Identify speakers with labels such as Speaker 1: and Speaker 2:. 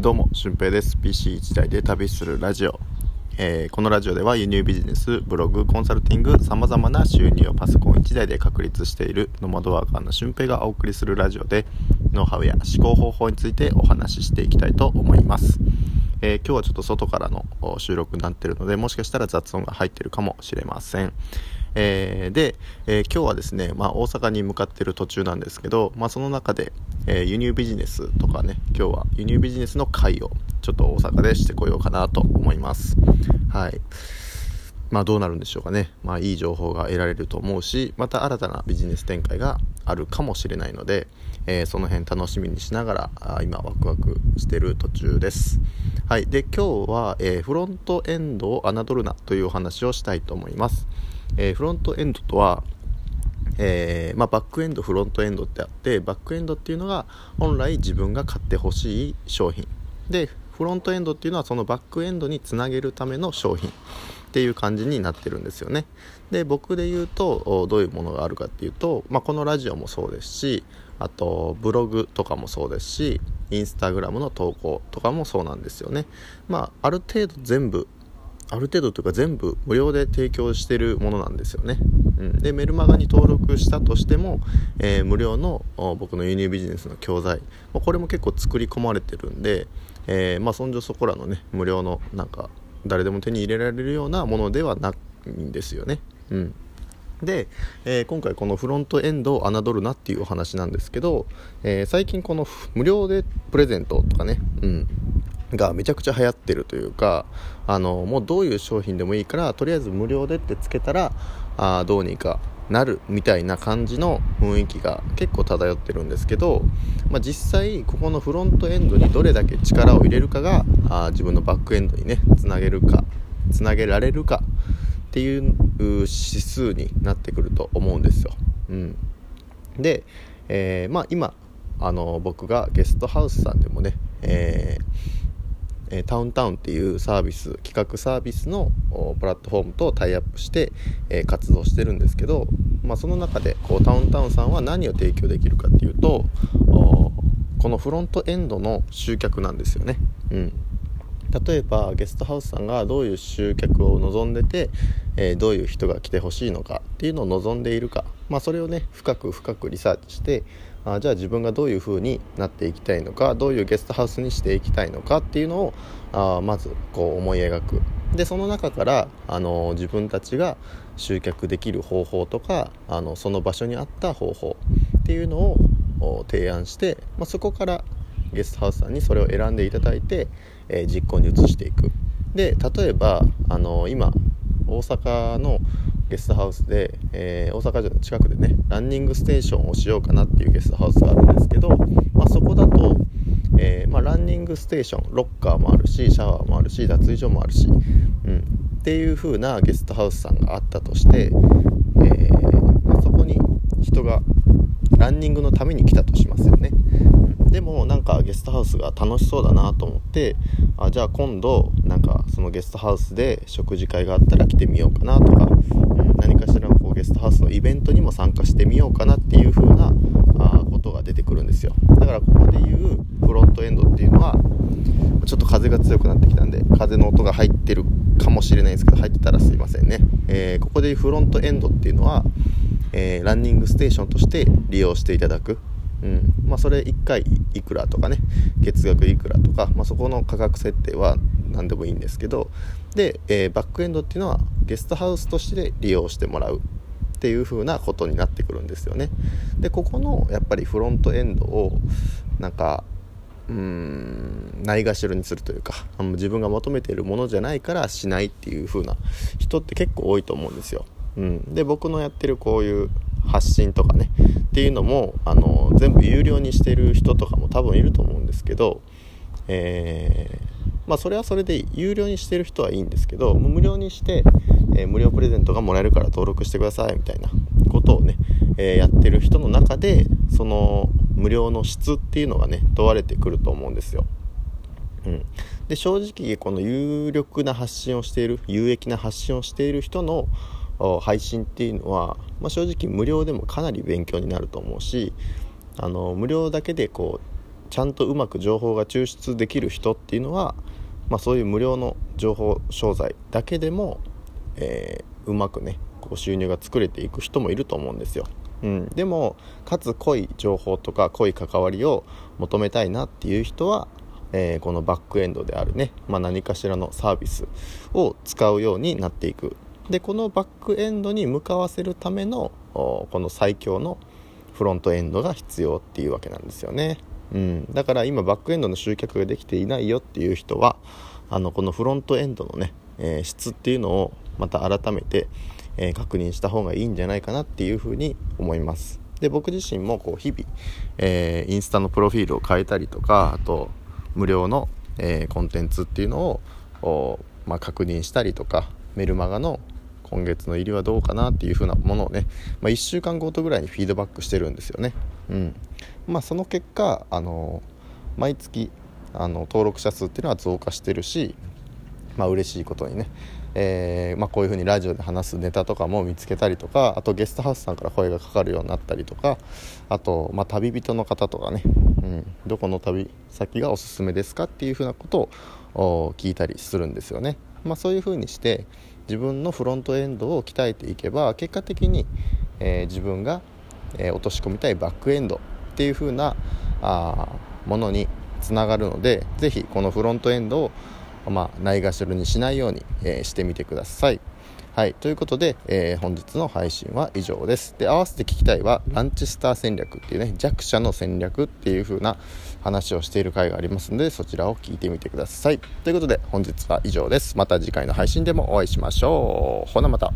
Speaker 1: どうも、俊平です。PC1 台で旅するラジオ。えーこのラジオでは輸入ビジネス、ブログ、コンサルティング、様々な収入をパソコン1台で確立しているノマドワーカーの俊平がお送りするラジオで、ノウハウや思考方法についてお話ししていきたいと思います。えー今日はちょっと外からの収録になってるので、もしかしたら雑音が入ってるかもしれません。えーで、えー今日はですね、まあ、大阪に向かっている途中なんですけど、まあ、その中で、えー輸入ビジネスとかね今日は輸入ビジネスの会をちょっと大阪でしてこようかなと思います。はい。まあどうなるんでしょうかね。まあいい情報が得られると思うしまた新たなビジネス展開があるかもしれないので、えーその辺楽しみにしながらあ今ワクワクしてる途中です。はい。で今日は、えーフロントエンドを侮るなというお話をしたいと思います、えーフロントエンドとはえーまあ、バックエンドフロントエンドってあってバックエンドっていうのが本来自分が買ってほしい商品。でフロントエンドっていうのはそのバックエンドにつなげるための商品っていう感じになってるんですよね。で僕で言うとどういうものがあるかっていうと、まあ、このラジオもそうですしあとブログとかもそうですしインスタグラムの投稿とかもそうなんですよね。まあある程度全部ある程度というか全部無料で提供してるものなんですよね、うん、でメルマガに登録したとしても、えー無料の僕の輸入ビジネスの教材。まあこれも結構作り込まれてるんで、えーまあ、そんじょそこらのね無料のなんか誰でも手に入れられるようなものではないんですよね、うん、で、えー今回このフロントエンドを侮るなっていうお話なんですけど、え最近この無料でプレゼントとかね、うん、がめちゃくちゃ流行ってるというかあのもうどういう商品でもいいからとりあえず無料でってつけたらあどうにかなるみたいな感じの雰囲気が結構漂ってるんですけど、まあ、実際ここのフロントエンドにどれだけ力を入れるかがあ自分のバックエンドにねつなげるかつなげられるかっていうう指数になってくると思うんですよ。うん、で、えーまあ、今あの僕がゲストハウスさんでもね、えーえタウンタウンっていうサービス企画サービスのプラットフォームとタイアップして、え活動してるんですけど、まあ、その中でこうタウンタウンさんは何を提供できるかっていうとこのフロントエンドの集客なんですよね。うん例えばゲストハウスさんがどういう集客を望んでて、えどういう人が来てほしいのかっていうのを望んでいるか、まあ、それをね深く深くリサーチしてあじゃあ自分がどういう風になっていきたいのかどういうゲストハウスにしていきたいのかっていうのをあまずこう思い描く。でその中から、あの自分たちが集客できる方法とかあのその場所に合った方法っていうのを提案して、まあ、そこからゲストハウスさんにそれを選んでいただいて、えー実行に移していく。で例えばあの今大阪のゲストハウスで、えー大阪城の近くでねランニングステーションをしようかなっていうゲストハウスがあるんですけど、まあ、そこだと、えーまあ、ランニングステーションロッカーもあるしシャワーもあるし脱衣所もあるし、うん、っていう風なゲストハウスさんがあったとして、えーそこに人がランニングのために来たとしますよね。でもなんかゲストハウスが楽しそうだなと思ってあじゃあ今度なんかそのゲストハウスで食事会があったら来てみようかなとか、うん、何かしらのこうゲストハウスのイベントにも参加してみようかなっていう風なあことが出てくるんですよ。だからここでいうフロントエンドっていうのはちょっと風が強くなってきたんで風の音が入ってるかもしれないんですけど入ってたらすいませんね、えーここでいうフロントエンドっていうのは、えーランニングステーションとして利用していただく。うん。まあ、それ1回いくらとかね月額いくらとか、まあ、そこの価格設定は何でもいいんですけどで、えーバックエンドっていうのはゲストハウスとして利用してもらうっていう風なことになってくるんですよね。でここのやっぱりフロントエンドをなんかうーんないがしろにするというか自分が求めているものじゃないからしないっていう風な人って結構多いと思うんですよ、うん、で僕のやってるこういう発信とかねっていうのもあの全部有料にしてる人とかも多分いると思うんですけど、えーまあそれはそれで有料にしてる人はいいんですけど無料にして、えー無料プレゼントがもらえるから登録してくださいみたいなことをね、えーやってる人の中でその無料の質っていうのがね問われてくると思うんですよ。うん、で正直この有力な発信をしている有益な発信をしている人の配信っていうのは、まあ、正直無料でもかなり勉強になると思うしあの無料だけでこうちゃんとうまく情報が抽出できる人っていうのは、まあ、そういう無料の情報商材だけでも、えー、うまくねこう収入が作れていく人もいると思うんですよ。うん、でもかつ濃い情報とか濃い関わりを求めたいなっていう人は、えー、このバックエンドであるね、まあ、何かしらのサービスを使うようになっていくでこのバックエンドに向かわせるためのこの最強のフロントエンドが必要っていうわけなんですよね、うん、だから今バックエンドの集客ができていないよっていう人はあのこのフロントエンドのね、えー、質っていうのをまた改めて、えー、確認した方がいいんじゃないかなっていうふうに思います。で僕自身もこう日々、えー、インスタのプロフィールを変えたりとかあと無料の、えコンテンツっていうのを、まあ、確認したりとかメルマガの今月の入りはどうかなっていう風なものをね、まあ、1週間ごとぐらいにフィードバックしてるんですよね。うんまあ、その結果、あの毎月あの登録者数っていうのは増加してるし、まあ嬉しいことにね、えー、まあ、こういう風にラジオで話すネタとかも見つけたりとかあとゲストハウスさんから声がかかるようになったりとかあと、まあ、旅人の方とかね、うん、どこの旅先がおすすめですかっていう風なことを聞いたりするんですよね。まあ、そういう風にして自分のフロントエンドを鍛えていけば結果的に、えー、自分が、えー、落とし込みたいバックエンドっていう風なあものにつながるので是非このフロントエンドを、まあ、ないがしろにしないように、えー、してみてください。はい、ということで、えー、本日の配信は以上です。で、合わせて聞きたいは、ランチスター戦略っていうね、弱者の戦略っていう風な話をしている回がありますので、そちらを聞いてみてください。ということで、本日は以上です。また次回の配信でもお会いしましょう。ほなまた。